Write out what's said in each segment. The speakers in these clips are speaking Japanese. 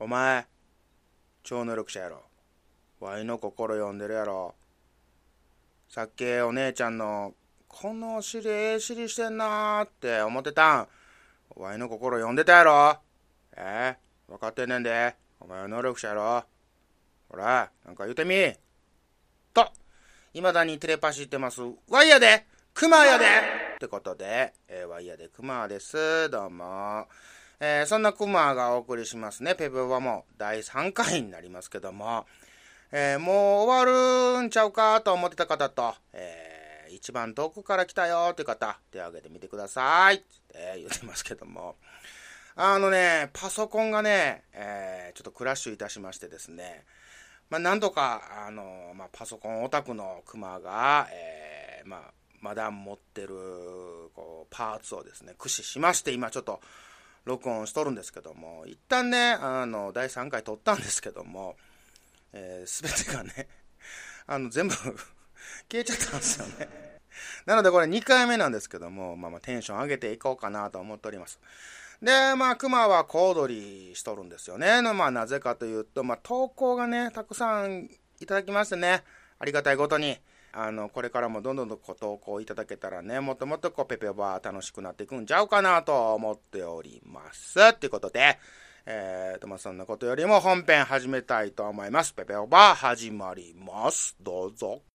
お前、超能力者やろ。ワイの心読んでるやろ。さっきお姉ちゃんの、このお尻ええ尻してんなーって思ってたん。ワイの心読んでたやろ。えー、分かってんねんで。お前は能力者やろ。ほら、なんか言うてみ。と、未だにテレパシーってます。ワイやでクマやでってことで、えー、ワイヤでクマです。どうも。えー、そんなクマがお送りしますね。ペペはもう第3回になりますけども、えー、もう終わるんちゃうかと思ってた方と、えー、一番遠くから来たよって方、手を挙げてみてください。って言ってますけども、あのね、パソコンがね、えー、ちょっとクラッシュいたしましてですね、まあ、なんとか、あの、まあ、パソコンオタクのクマが、えー、まあ、まだ持ってる、こう、パーツをですね、駆使しまして、今ちょっと、録音しとるんですけども、一旦ね、あの、第3回撮ったんですけども、えー、全てがね、あの、全部 消えちゃったんですよね。なのでこれ2回目なんですけども、まあまあテンション上げていこうかなと思っております。で、まあ、熊は小躍りしとるんですよね。まあ、なぜかというと、まあ、投稿がね、たくさんいただきましてね、ありがたいことに。あの、これからもどんどんとご投稿いただけたらね、もっともっとこう、ペペバー楽しくなっていくんちゃうかなと思っております。っていうことで、えーと、ま、そんなことよりも本編始めたいと思います。ペペオバー始まります。どうぞ。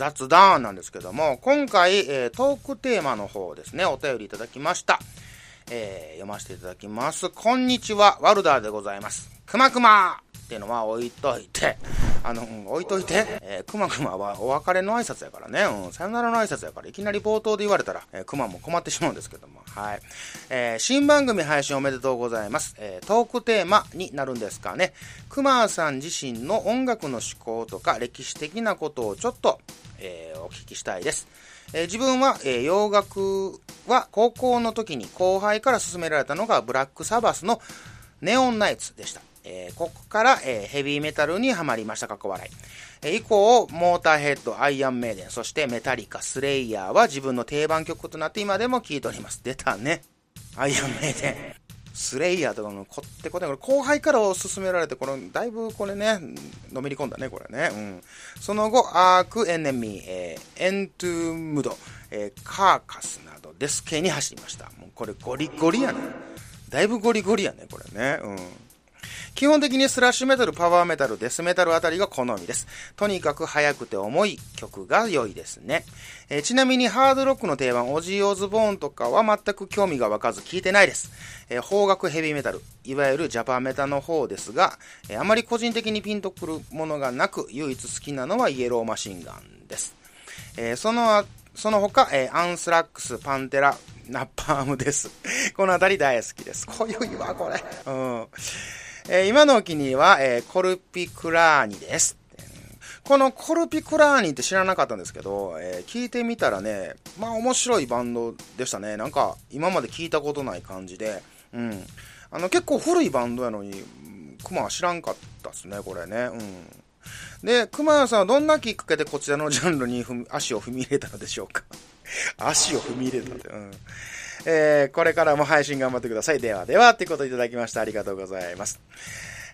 雑談なんですけども、今回、えー、トークテーマの方ですね、お便りいただきました。えー、読ませていただきます。こんにちは、ワルダーでございます。くまくまっていうのは置いといて、あの、うん、置いといて、えー、くまくまはお別れの挨拶やからね、うん、さよならの挨拶やから、いきなり冒頭で言われたら、えー、くまも困ってしまうんですけども、はい。えー、新番組配信おめでとうございます。えー、トークテーマになるんですかね。くまさん自身の音楽の思考とか歴史的なことをちょっと、えー、お聞きしたいです。えー、自分は、えー、洋楽は高校の時に後輩から勧められたのがブラックサバスのネオンナイツでした。えー、ここから、えー、ヘビーメタルにはまりました、過去笑い。えー、以降、モーターヘッド、アイアンメイデン、そしてメタリカ、スレイヤーは自分の定番曲となって今でも聴いております。出たね。アイアンメイデン。スレイヤーとかのこってこて、これ後輩からお勧められて、これ、だいぶこれね、のめり込んだね、これね。うん。その後、アーク、エネミー、えー、エントゥームド、えー、カーカスなど、デス系に走りました。もうこれゴリゴリやね。だいぶゴリゴリやね、これね。うん。基本的にスラッシュメタル、パワーメタル、デスメタルあたりが好みです。とにかく速くて重い曲が良いですね。えー、ちなみにハードロックの定番、オジー・オズボーンとかは全く興味が湧かず聞いてないです。えー、邦楽ヘビーメタル、いわゆるジャパメタの方ですが、えー、あまり個人的にピンとくるものがなく、唯一好きなのはイエローマシンガンです。えー、その、その他、えー、アンスラックス、パンテラ、ナパームデス。このあたり大好きです。濃ゆいわ、これ。うん。えー、今のお気に入りは、えー、コルピクラーニです。このコルピクラーニって知らなかったんですけど、えー、聞いてみたらね、まあ面白いバンドでしたね。なんか今まで聞いたことない感じで、うん。あの結構古いバンドやのに、クマは知らんかったっすね、これね。うん。で、熊谷さんはどんなきっかけでこちらのジャンルに足を踏み入れたのでしょうか？足を踏み入れたって。うん。えー、これからも配信頑張ってください。ではでは、ってこといただきました。ありがとうございます。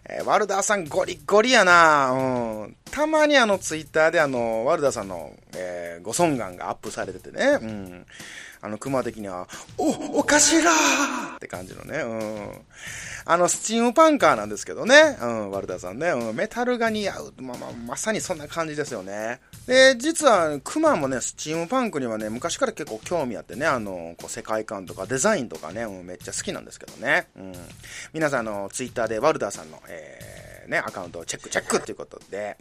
えー、ワルダーさんゴリゴリやなうん。たまにあのツイッターであの、ワルダーさんの、えー、ご尊顔がアップされててね。うん。あの、熊的には、お、おかしらーって感じのね。うん。あの、スチームパンカーなんですけどね。うん、ワルダーさんね。うん、メタルが似合う。まあまあ、まさにそんな感じですよね。で、実は、クマもね、スチームパンクにはね、昔から結構興味あってね、あの、こう世界観とかデザインとかね、うん、めっちゃ好きなんですけどね。うん。皆さん、あの、ツイッターでワルダーさんの、えー、ね、アカウントをチェックチェックっていうことで、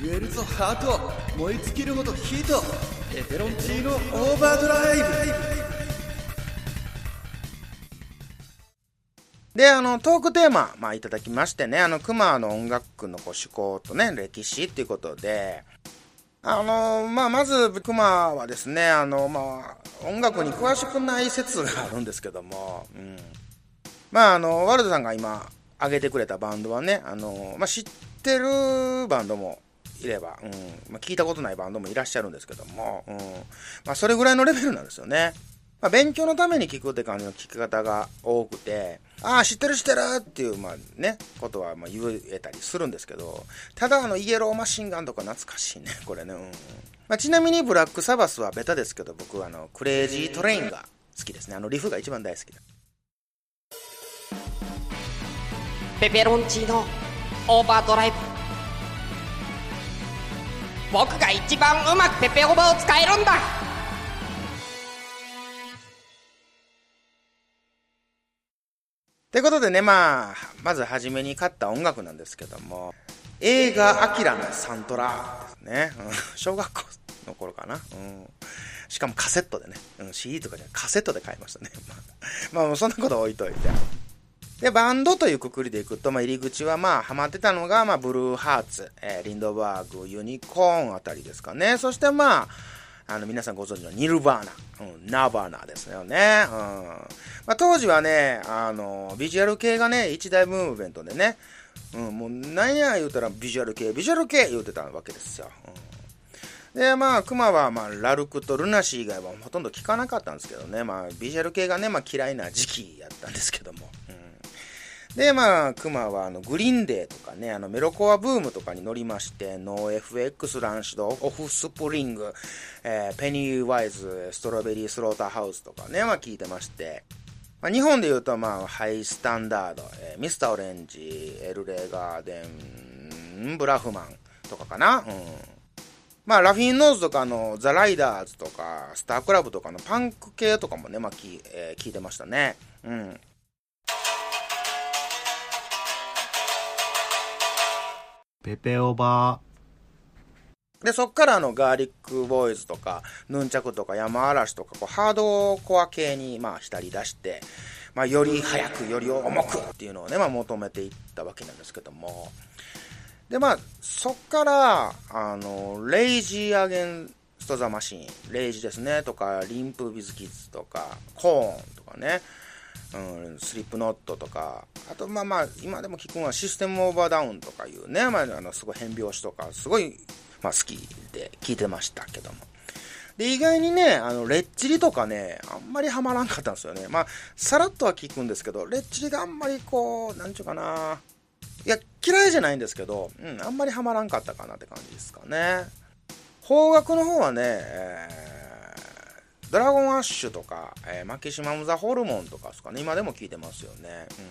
震えるぞハート燃え尽きるほどヒートペペロンチーノオーバードライブ。で、あの、トークテーマ、まあ、いただきましてね、あの、熊の音楽のこう趣向とね、歴史っていうことで、あの、まあ、まず、熊はですね、あの、まあ、音楽に詳しくない説があるんですけども、うん。まあ、あの、ワルドさんが今、挙げてくれたバンドはね、あの、まあ、知ってるバンドもいれば、うん、まあ、聞いたことないバンドもいらっしゃるんですけども、うん、まあ、それぐらいのレベルなんですよね。まあ、勉強のために聞くって感じの聞き方が多くて、ああ、知ってる知ってるっていう、まあね、ことはまあ言えたりするんですけど、ただあの、イエローマシンガンとか懐かしいね、これね。うん。まあ、ちなみにブラックサバスはベタですけど、僕はあの、クレイジートレインが好きですね。あの、リフが一番大好きだ。ペペロンチーノオーバードライブ僕が一番うまくペペオバを使えるんだということでね、まあ、まず初めに買った音楽なんですけども、映画アキラのサントラですね。小学校の頃かな。うん、しかもカセットでね、うん、CD とかじゃカセットで買いましたね。まあ、そんなこと置いといて。で、バンドというくくりでいくと、まあ、入り口はまあ、ハマってたのが、まあ、ブルーハーツ、えー、リンドバーグ、ユニコーンあたりですかね。そしてまあ、あの、皆さんご存知のニルバーナ、うん、ナバーナですよね。うん。まあ、当時はね、あの、ビジュアル系がね、一大ムーブメントでね、うん、もう、なんや言うたらビジュアル系、ビジュアル系言うてたわけですよ。うん、で、まあ、クマは、まあ、ラルクとルナシー以外はほとんど聞かなかったんですけどね、まあ、ビジュアル系がね、まあ、嫌いな時期やったんですけども。で、まあ、クマはあのグリーンデーとかね、あのメロコアブームとかに乗りまして、 NOFX ランシド、オフスプリング、えー、ペニーワイズ、ストロベリースローターハウスとかね、まあ聞いてまして、まあ、日本で言うと、まあ、ハイスタンダード、えー、ミスターオレンジ、エルレガーデン、ブラフマンとかかな。うん。まあ、ラフィンノーズとかのザ・ライダーズとか、スタークラブとかのパンク系とかもね、まあ、き、えー、聞いてましたね。うん。ペペオバー。で、そっからあの、ガーリックボーイズとか、ヌンチャクとか山嵐とか、こう、ハードコア系に、まあ、浸り出して、まあ、より早く、より重くっていうのをね、まあ、求めていったわけなんですけども。で、まあ、そっから、あの、レイジーアゲンストザマシン、レイジですね、とか、リンプビズキッズとか、コーンとかね、うん、スリップノットとか、あと、まあまあ、今でも聞くのはシステムオーバーダウンとかいうね、まあ、あの、すごい変拍子とか、すごい、まあ好きで聞いてましたけども。で、意外にね、あの、レッチリとかね、あんまりハマらんかったんですよね。まあ、さらっとは聞くんですけど、レッチリがあんまりこう、なんちゅうかな、いや、嫌いじゃないんですけど、うん、あんまりハマらんかったかなって感じですかね。方角の方はね、えードラゴンアッシュとか、えー、マキシマムザホルモンとかですかね、今でも聞いてますよね。うん。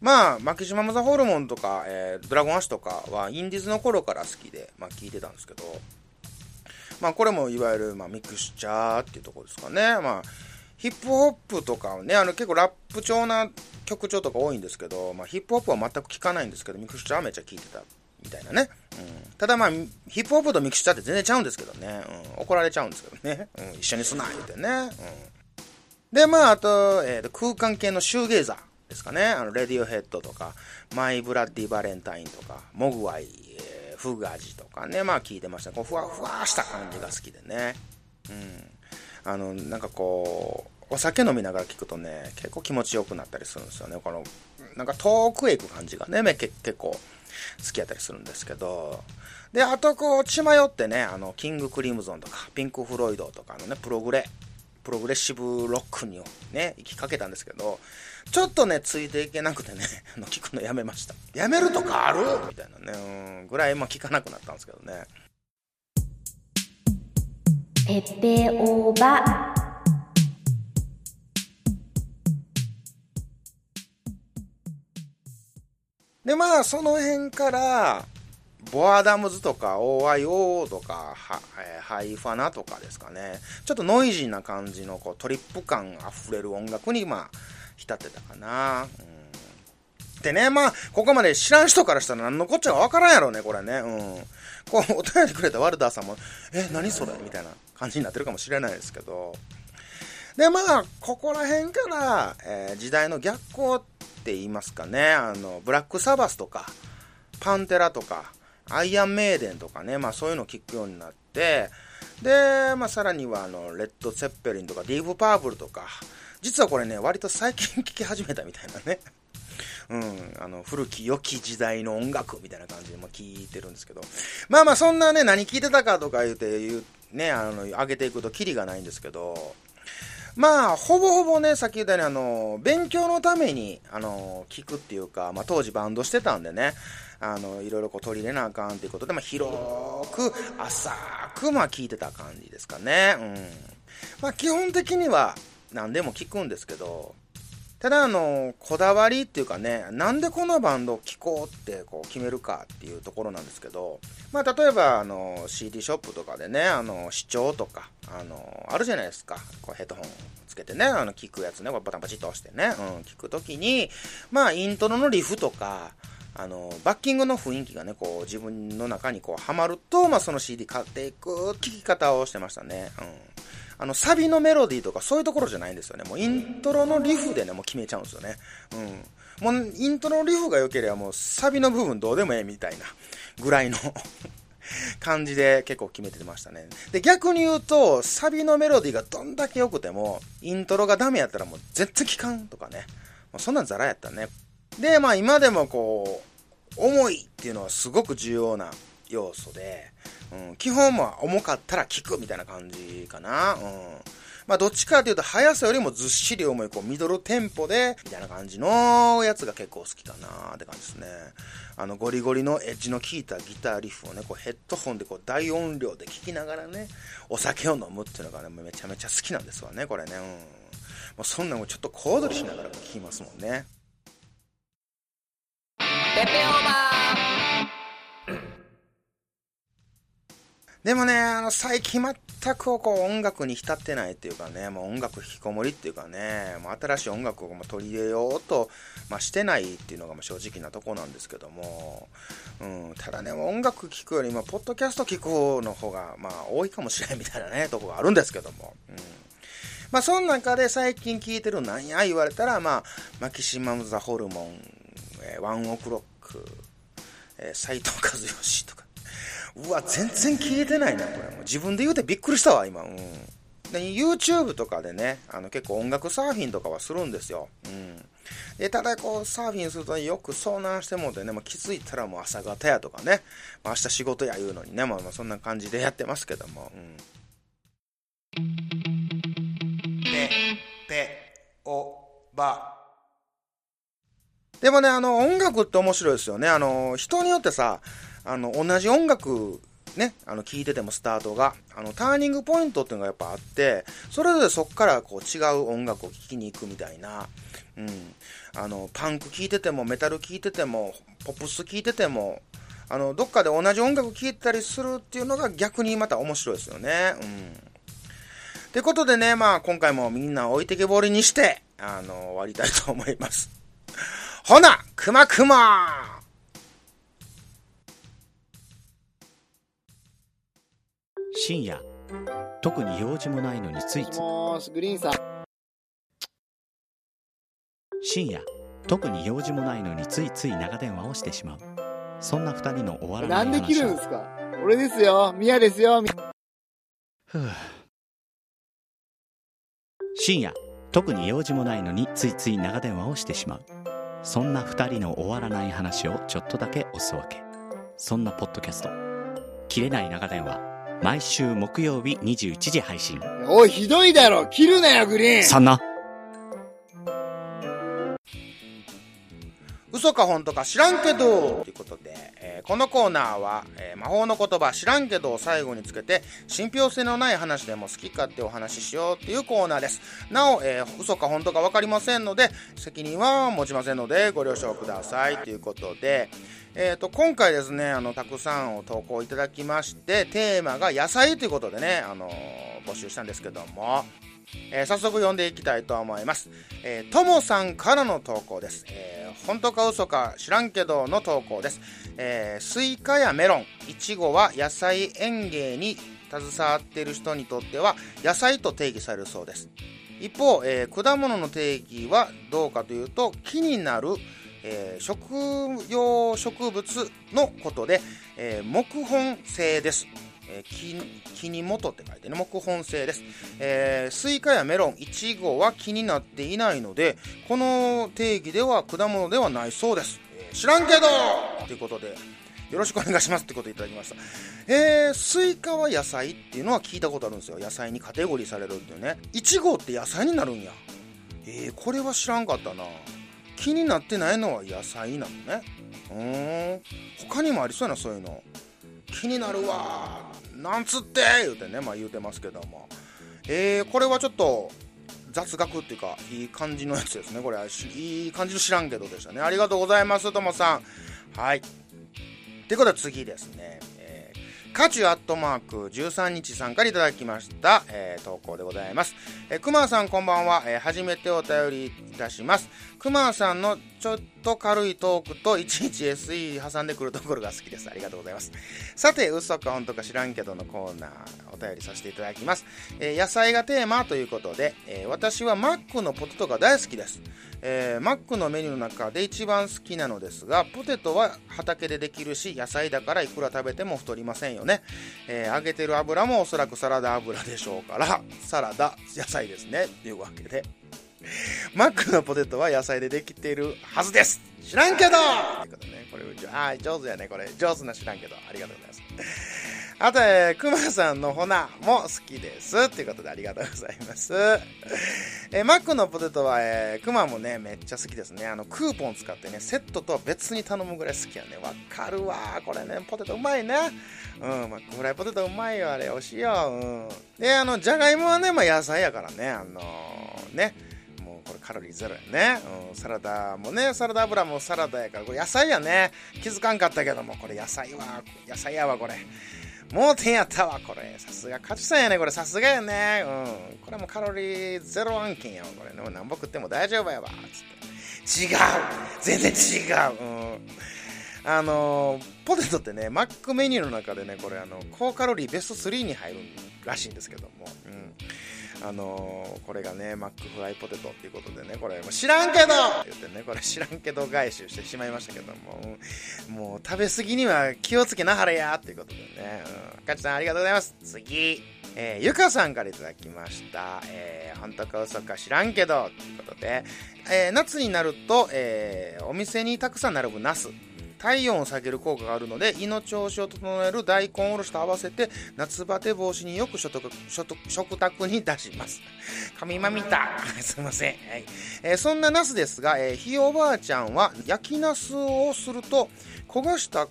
まあ、マキシマムザホルモンとか、えー、ドラゴンアッシュとかは、インディーズの頃から好きで、まあ聞いてたんですけど、まあこれもいわゆる、まあミクスチャーっていうとこですかね。まあ、ヒップホップとかをね、あの結構ラップ調な曲調とか多いんですけど、まあヒップホップは全く聞かないんですけど、ミクスチャーはめっちゃ聞いてたみたいなね。うん、ただまあ、ヒップホップとミクスチャーって全然ちゃうんですけどね。うん、怒られちゃうんですけどね。うん、一緒にすな、言うてね。うん。で、まあ、あと、えー、空間系のシューゲーザーですかね。あの、レディオヘッドとか、マイ・ブラッディ・バレンタインとか、モグワイ、えー、フガジとかね、まあ聞いてました。こう、ふわふわした感じが好きでね。うん。あの、なんかこう、お酒飲みながら聞くとね、結構気持ちよくなったりするんですよね。この、なんか遠くへ行く感じがね、結構好きやったりするんですけど、で、あとこう、血迷ってね、あの、キングクリムゾンとか、ピンク・フロイドとかのね、プログレ、プログレッシブロックにね、行きかけたんですけど、ちょっとね、ついていけなくてね、あの、聞くのやめました。やめるとかある？みたいなね、うん、ぐらい、まあ聞かなくなったんですけどね。ペペオバで、まあ、その辺から、ボアダムズとか OIO とか、はえハイファナとかですかね。ちょっとノイジーな感じのこうトリップ感あふれる音楽に、まあ、浸ってたかな。うん、でね、まあ、ここまで知らん人からしたら何のこっちゃわからんやろうね、これね。うん。こう、お便りくれたワルダーさんも、え、何それ？みたいな感じになってるかもしれないですけど。で、まあ、ここら辺から、えー、時代の逆行っって言いますかね、あの、ブラックサバスとか、パンテラとか、アイアンメイデンとかね、まあそういうのを聞くようになって、で、まあさらにはあの、レッド・セッペリンとか、ディープ・パープルとか、実はこれね、割と最近聞き始めたみたいなね。うん、あの、古き良き時代の音楽みたいな感じで、まあ、聞いてるんですけど。まあまあ、そんなね、何聞いてたかとか言うて、言う、ね、あの、上げていくとキリがないんですけど、まあ、ほぼほぼね、さっき言ったように、あの、勉強のために、あの、聞くっていうか、まあ、当時バンドしてたんでね、あの、いろいろこう取り入れなあかんっていうことで、まあ、広く、浅く、まあ、聞いてた感じですかね。うん。まあ、基本的には、何でも聞くんですけど、ただあの、こだわりっていうかね、なんでこのバンドを聴こうってこう決めるかっていうところなんですけど、まあ例えばあの、CD ショップとかでね、あの、視聴とか、あの、あるじゃないですか。こうヘッドホンつけてね、あの、聞くやつね、これバタンバチッと押してね、うん、聞くときに、まあイントロのリフとか、あの、バッキングの雰囲気がね、こう、自分の中にこう、ハマると、まあ、その CD 買っていく聞き方をしてましたね。うん。あの、サビのメロディーとかそういうところじゃないんですよね。もうイントロのリフでね、もう決めちゃうんですよね。うん。もうイントロのリフが良ければもうサビの部分どうでもええみたいなぐらいの 感じで結構決めてましたね。で、逆に言うと、サビのメロディーがどんだけ良くても、イントロがダメやったらもう絶対聞かんとかね。もうそんなんザラやったね。で、まあ今でもこう、重いっていうのはすごく重要な要素で、うん、基本は重かったら効くみたいな感じかな。うん。まあどっちかというと速さよりもずっしり重いこうミドルテンポで、みたいな感じのやつが結構好きかなって感じですね。あのゴリゴリのエッジの効いたギターリフをね、こうヘッドホンでこう大音量で聴きながらね、お酒を飲むっていうのがね、めちゃめちゃ好きなんですわね、これね。うん。もうそんなのちょっと小躍りしながら聴きますもんね。ペペオーバーでもね、あの、最近全くこう音楽に浸ってないっていうかね、もう音楽引きこもりっていうかね、もう新しい音楽を取り入れようと、まあ、してないっていうのが正直なとこなんですけども、うん、ただね、音楽聴くよりも、ポッドキャスト聴く方の方が、まあ、多いかもしれんみたいなね、とこがあるんですけども、うん。まあ、その中で最近聴いてるなんや言われたら、まあ、マキシマム・ザ・ホルモン、えー、ワン・オクロック、えー、斎藤和義とか、うわ、全然聞いてないな、これ。もう自分で言うてびっくりしたわ、今。うん。で、YouTube とかでね、あの結構音楽サーフィンとかはするんですよ。うん。で、ただこう、サーフィンすると、ね、よく遭難してもうてね、まあ、気づいたらもう朝方やとかね、まあ、明日仕事や言うのにね、まあ、まあそんな感じでやってますけども。うん。ペ、ペ、オ、バ。でもね、あの、音楽って面白いですよね。あの、人によってさ、あの、同じ音楽、ね、あの、聴いててもスタートが、あの、ターニングポイントっていうのがやっぱあって、それぞれそっからこう違う音楽を聴きに行くみたいな、うん。あの、パンク聴いてても、メタル聴いてても、ポップス聴いてても、あの、どっかで同じ音楽聴いたりするっていうのが逆にまた面白いですよね。うん。ってことでね、まあ今回もみんな置いてけぼりにして、あの、終わりたいと思います。ほな、くまくま深夜特に用事もないのについつい。グリーンさん。深夜特に用事もないのについつい長電話をしてしまう。そんな二人の終わらなないんで切るんですか？俺ですよ。ミヤですよ。みふう深夜特に用事もないのについつい長電話をしてしまう。そんな二人の終わらない話をちょっとだけおすわけ。そんなポッドキャスト「切れない長電話」毎週木曜日21時配信。おいひどいだろ。切るなよグリーン。そん嘘か本当か知らんけど。ということで、えーこのコーナーは、えー魔法の言葉知らんけどを最後につけて信憑性のない話でも好き勝手お話ししようっていうコーナーです。なお、えー嘘か本当か分かりませんので責任は持ちませんのでご了承くださいということで。えー、と今回ですねあのたくさんを投稿いただきましてテーマが野菜ということでね、あのー募集したんですけども、えー早速読んでいきたいと思います。えーともさんからの投稿です。えー本当か嘘か知らんけどの投稿です。えースイカやメロン、イチゴは野菜園芸に携わっている人にとっては野菜と定義されるそうです。一方、えー果物の定義はどうかというと木になる、えー食用植物のことで、えー木本性です、えー木に元って書いてね木本性です、えースイカやメロンイチゴは木になっていないのでこの定義では果物ではないそうです、えー知らんけどということでよろしくお願いしますってこといただきました。えー、スイカは野菜っていうのは聞いたことあるんですよ。野菜にカテゴリーされるっていうね。イチゴって野菜になるんや。えー、これは知らんかったな。木になってないのは野菜なのね。うーん。他にもありそうやな、そういうの。気になるわなんつって言うてね、まあ言うてますけども。えー、これはちょっと、雑学っていうか、いい感じのやつですね。これ、いい感じの知らんけどでしたね。ありがとうございます、ともさん。はい。ってことは次ですね、カチュアットマーク13日さんからいただきました、えー投稿でございます。えー、くまさんこんばんは、えー初めてお便りいたします。くまさんのちょっと軽いトークといちいち SE 挟んでくるところが好きです。ありがとうございます。さて、嘘か本当か知らんけどのコーナー、お便りさせていただきます。えー野菜がテーマということで、えー私はマックのポテトが大好きです。えーマックのメニューの中で一番好きなのですが、ポテトは畑でできるし、野菜だからいくら食べても太りませんよね。えー揚げてる油もおそらくサラダ油でしょうから、サラダ、野菜ですね。というわけで、マックのポテトは野菜でできているはずです知らんけどということね、これ、あ上手やね、これ。上手な知らんけど。ありがとうございます。あと、えー、くまさんのほなも好きです。ということでありがとうございます。えーマックのポテトは、えー、くまもね、めっちゃ好きですね。あの、クーポン使ってね、セットとは別に頼むぐらい好きやね。わかるわ。これね、ポテトうまいね。うん、マックフライポテトうまいよ、あれ。美味しいよ。うん。で、あの、じゃがいもはね、まあ野菜やからね、あのーね。もうこれカロリーゼロやね、うん、サラダもねサラダ油もサラダやからこれ野菜やね気づかんかったけどもこれ野菜は野菜やわこれもう手やったわこれ。さすが勝ちさんやねこれ。さすがやね。うん。これもカロリーゼロ案件やわこれ。ね何ぼ食っても大丈夫やわつって。違う。全然違う。うん。あのポテトってねマックメニューの中でねこれあの高カロリーベスト3に入るらしいんですけども、うん。あのーこれがねマックフライポテトっていうことでねこれも知らんけど言ってねこれ知らんけど返しをしてしまいましたけども、もう食べ過ぎには気をつけなはれやっていうことでね、うん、かちさんありがとうございます次えーゆかさんからいただきました。えー本当か嘘か知らんけど、ということで、えー夏になると、えーお店にたくさん並ぶナス。体温を下げる効果があるので胃の調子を整える大根おろしと合わせて夏バテ防止によく食卓食卓に出します。神まみた。すいません、はい。えーそんなナスですが、えーひいおばあちゃんは焼きナスをすると焦がした皮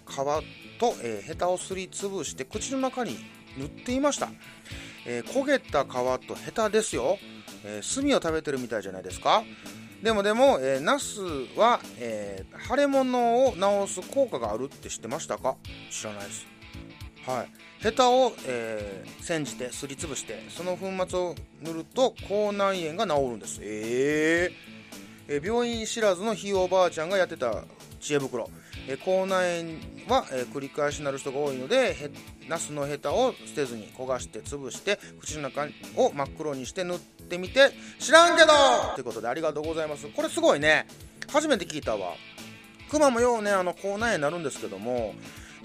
と、えーヘタをすりつぶして口の中に塗っていました、えー焦げた皮とヘタですよ、え炭を食べてるみたいじゃないですか。でもでも、えー、ナスは、えー腫れ物を治す効果があるって知ってましたか？知らないです。はい。ヘタを、えー煎じてすりつぶして、その粉末を塗ると口内炎が治るんです。えーえー病院知らずのひいおばあちゃんがやってた知恵袋。え口内炎は、え繰り返しになる人が多いので、ナスのヘタを捨てずに焦がして潰して、口の中を真っ黒にして塗っててみて、知らんけどということでありがとうございます。これすごいね。初めて聞いたわ。クマもようね、あの、口内炎になるんですけども、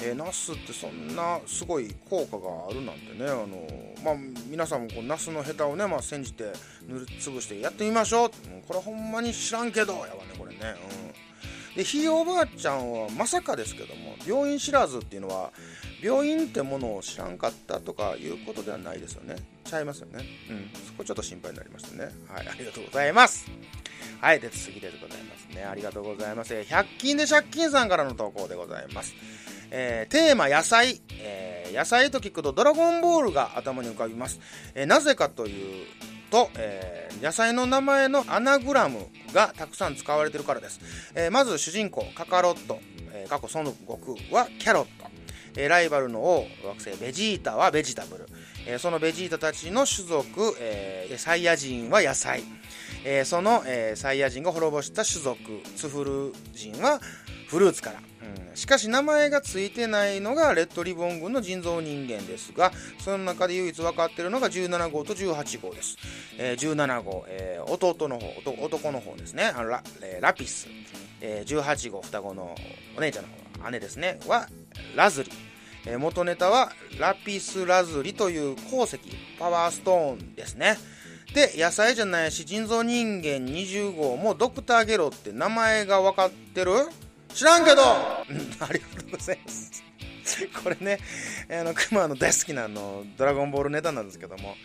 えーナスってそんなすごい効果があるなんてね、あのまあ、皆さんもこうナスのヘタをね、まあ、煎じて塗りつぶしてやってみましょう、うんこれほんまに知らんけどやわねこれね、うん、でひいおばあちゃんはまさかですけども病院知らずっていうのは病院ってものを知らんかったとかいうことではないですよねちゃいますよねうんそこちょっと心配になりましたねはいありがとうございますはい、で次でございますね。ありがとうございます。100均で借金さんからの投稿でございます。えーテーマ野菜、えー野菜と聞くとドラゴンボールが頭に浮かびます。えーなぜかというと、えー野菜の名前のアナグラムがたくさん使われてるからです。えーまず主人公、カカロット、えー過去孫悟空はキャロット。えライバルの王惑星ベジータはベジタブル、えそのベジータたちの種族、えサイヤ人は野菜、えその、えサイヤ人が滅ぼした種族ツフル人はフルーツから、うん、しかし名前が付いてないのがレッドリボン軍の人造人間ですがその中で唯一分かっているのが17号と18号です、えー、17号、えー、弟の方男の方ですね。あのラ,、えー、ラピス、えー、18号双子のお姉ちゃんの方姉ですね。はラズリ元ネタはラピスラズリという鉱石。パワーストーンですね。で野菜じゃないし人造人間20号もドクターゲロって名前が分かってる？知らんけど！ありがとうございます。これね、あの、クマの大好きなあの、ドラゴンボールネタなんですけども、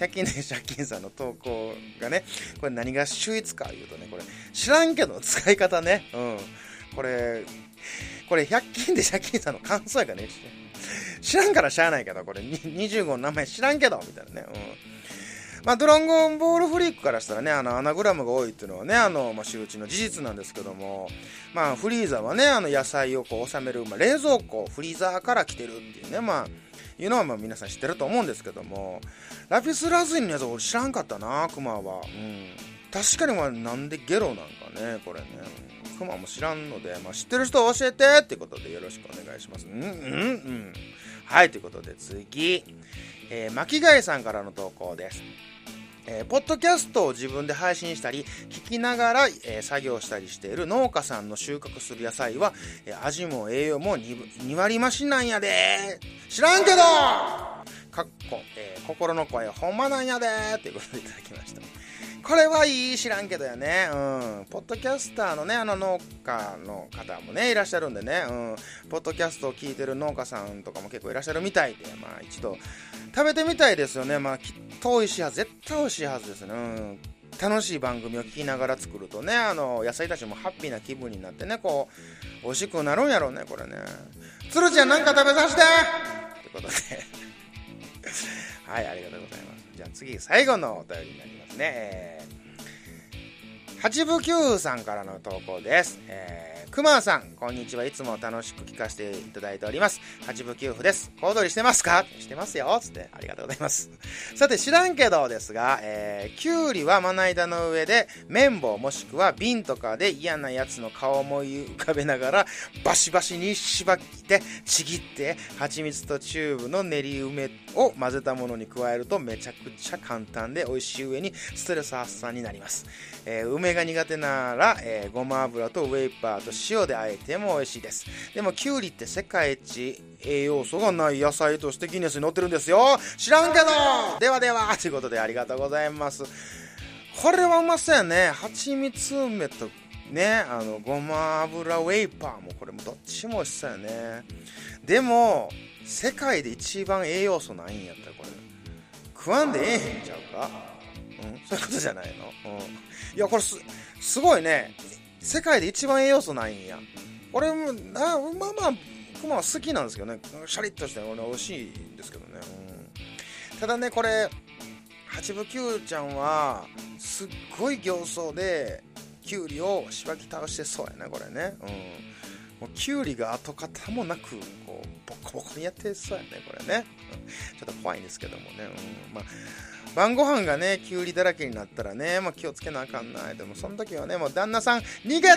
100均で借金さんの投稿がね、これ何が秀逸か言うとね、これ、知らんけど使い方ね、うん。これ、これ100均で借金さんの感想やからね、知らんからしゃあないけど、これ25の名前知らんけど、みたいなね。うん。まあ、ドラゴンボールフリークからしたらね、あの、アナグラムが多いっていうのはね、あの、まあ、周知の事実なんですけども、まあ、フリーザはね、あの、野菜をこう収める、まあ、冷蔵庫、フリーザーから来てるっていうね、まあ、いうのはまあ皆さん知ってると思うんですけども、ラピスラズリのやつ俺知らんかったな、クマは。うん。確かにまあなんでゲロなんかね、これね。クマも知らんので、まあ、知ってる人教えてってことでよろしくお願いします。うん、うん、うん。はい、ということで次、えー、巻貝さんからの投稿です。えー、ポッドキャストを自分で配信したり、聞きながら、えー、作業したりしている農家さんの収穫する野菜は、えー、味も栄養も 2, 割増しなんやで知らんけどかっこ、え、心の声ほんまなんやでということでいただきました。これはいい知らんけどやね。うん。ポッドキャスターのね、あの農家の方もね、いらっしゃるんでね、うん。ポッドキャストを聞いてる農家さんとかも結構いらっしゃるみたいで、まあ一度食べてみたいですよね。まあきっと美味しいはず、絶対美味しいはずですね。うん。楽しい番組を聞きながら作るとね、あの、野菜たちもハッピーな気分になってね、こう、美味しくなるんやろうね、これね。鶴ちゃんなんか食べさせてってことではい、ありがとうございます。じゃあ次、最後のお便りになりますね。八部九さんからの投稿です。えーくまさん、こんにちは。いつも楽しく聞かせていただいております。八部九夫です。小躍りしてますか？してますよ。つって、ありがとうございます。さて、知らんけどですが、えー、きゅうりはまな板の上で、綿棒もしくは瓶とかで嫌なやつの顔を思い浮かべながら、バシバシに縛って、ちぎって、蜂蜜とチューブの練り梅を混ぜたものに加えると、めちゃくちゃ簡単で美味しい上にストレス発散になります。えー、梅が苦手なら、えー、ごま油とウェイパーと塩であえても美味しいです。でも、きゅうりって世界一栄養素がない野菜としてギネスに載ってるんですよ。知らんけどではではということでありがとうございます。これはうまそうやね。蜂蜜梅とね、あの、ごま油ウェイパーもこれもどっちも美味しそうやね。でも、世界で一番栄養素ないんやったらこれ、食わんでええへんちゃうか？そういうことじゃないの？うん。いや、これす、すごいね。世界で一番栄養素ないんや。俺も、あまあまあ、クマは好きなんですけどね。シャリッとして俺美味しいんですけどね。うん、ただね、これ、八分九ちゃんは、すっごい形相で、きゅうりをしばき倒してそうやね、これね。うん。もうきゅうりが跡形もなく、こう、ボコボコにやってそうやね、これね。ちょっと怖いんですけどもね。うん。まあ晩ご飯がね、きゅうりだらけになったらね、まあ、気をつけなあかんない。でも、その時はね、もう旦那さん、逃げて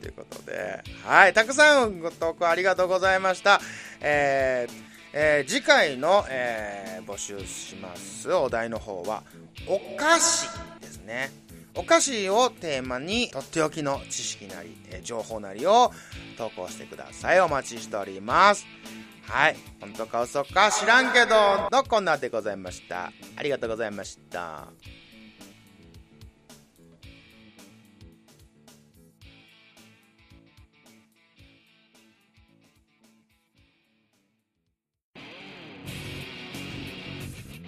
ということで、はい、たくさんご投稿ありがとうございました。えーえー、次回の、えー、募集しますお題の方は、お菓子ですね。お菓子をテーマに、とっておきの知識なり、えー、情報なりを投稿してください。お待ちしております。はい。本当か嘘か知らんけど、のコーナーでございました？ありがとうございました。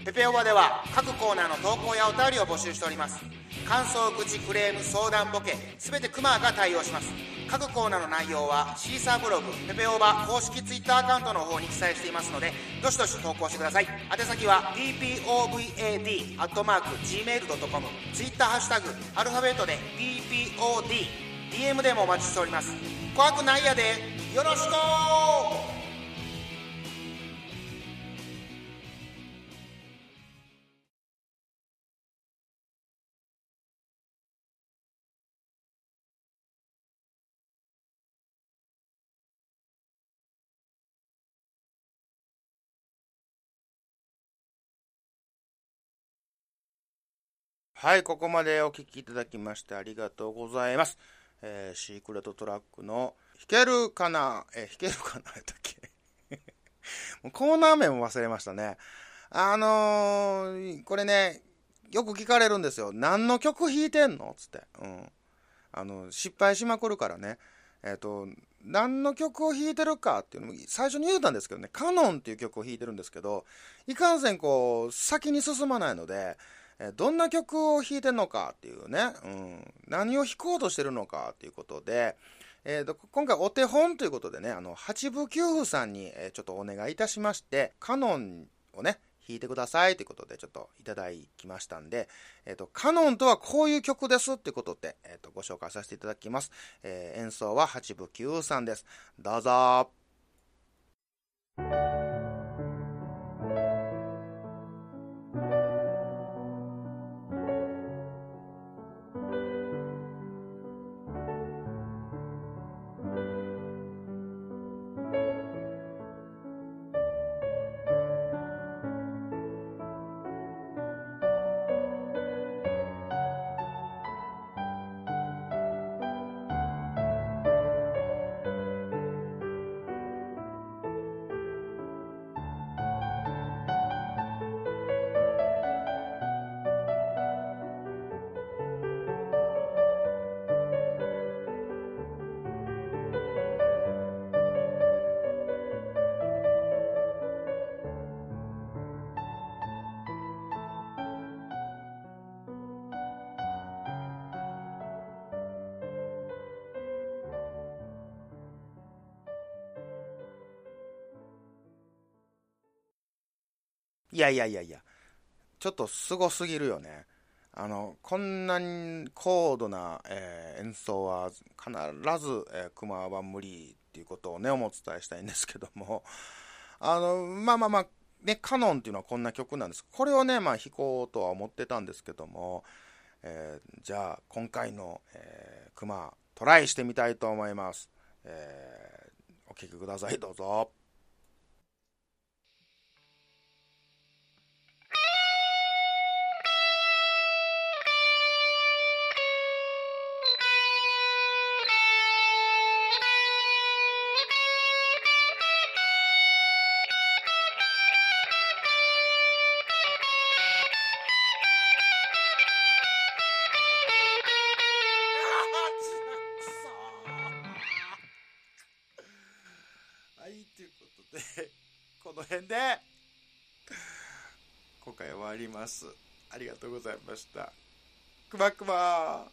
ペペオバでは各コーナーの投稿やお便りを募集しております。感想、愚痴、クレーム、相談、ボケ、すべてクマが対応します。各コーナーの内容はシーサーブログペペオーバー公式 Twitter アカウントの方に記載していますのでどしどし投稿してください。宛先は ppobad.gmail.com ツイッターハッシュタグアルファベットで ppod DM でもお待ちしております。怖くないやで。よろしくはい、ここまでお聞きいただきましてありがとうございます。えー、シークレットトラックの弾けるかな？え、弾けるかなやったっけ？もうコーナー名も忘れましたね。あのー、これね、よく聞かれるんですよ。何の曲弾いてんの？つって。うん。あの、失敗しまくるからね。えっ、ー、と、何の曲を弾いてるか？っていうのも最初に言うたんですけどね、カノンっていう曲を弾いてるんですけど、いかんせんこう、先に進まないので、えどんな曲を弾いてんのかっていうね、うん、何を弾こうとしてるのかっていうことで、えーと、今回お手本ということでね、あの、八部九夫さんに、えちょっとお願いいたしまして、カノンをね、弾いてくださいということでちょっといただきましたんで、えっ、ー、と、カノンとはこういう曲ですってことで、えっ、ー、と、ご紹介させていただきます。えー、演奏は八部九さんです。どうぞ。いやいやいやいや、ちょっとすごすぎるよね。あの、こんなに高度な、えー、演奏は必ず、えー、熊は無理っていうことをね、お伝えしたいんですけども、あの、まあまあまあ、ね、カノンっていうのはこんな曲なんです。これをね、まあ弾こうとは思ってたんですけども、えー、じゃあ今回の、えー、熊、トライしてみたいと思います。えー、お聴きください、どうぞ。ます。ありがとうございました。くまくま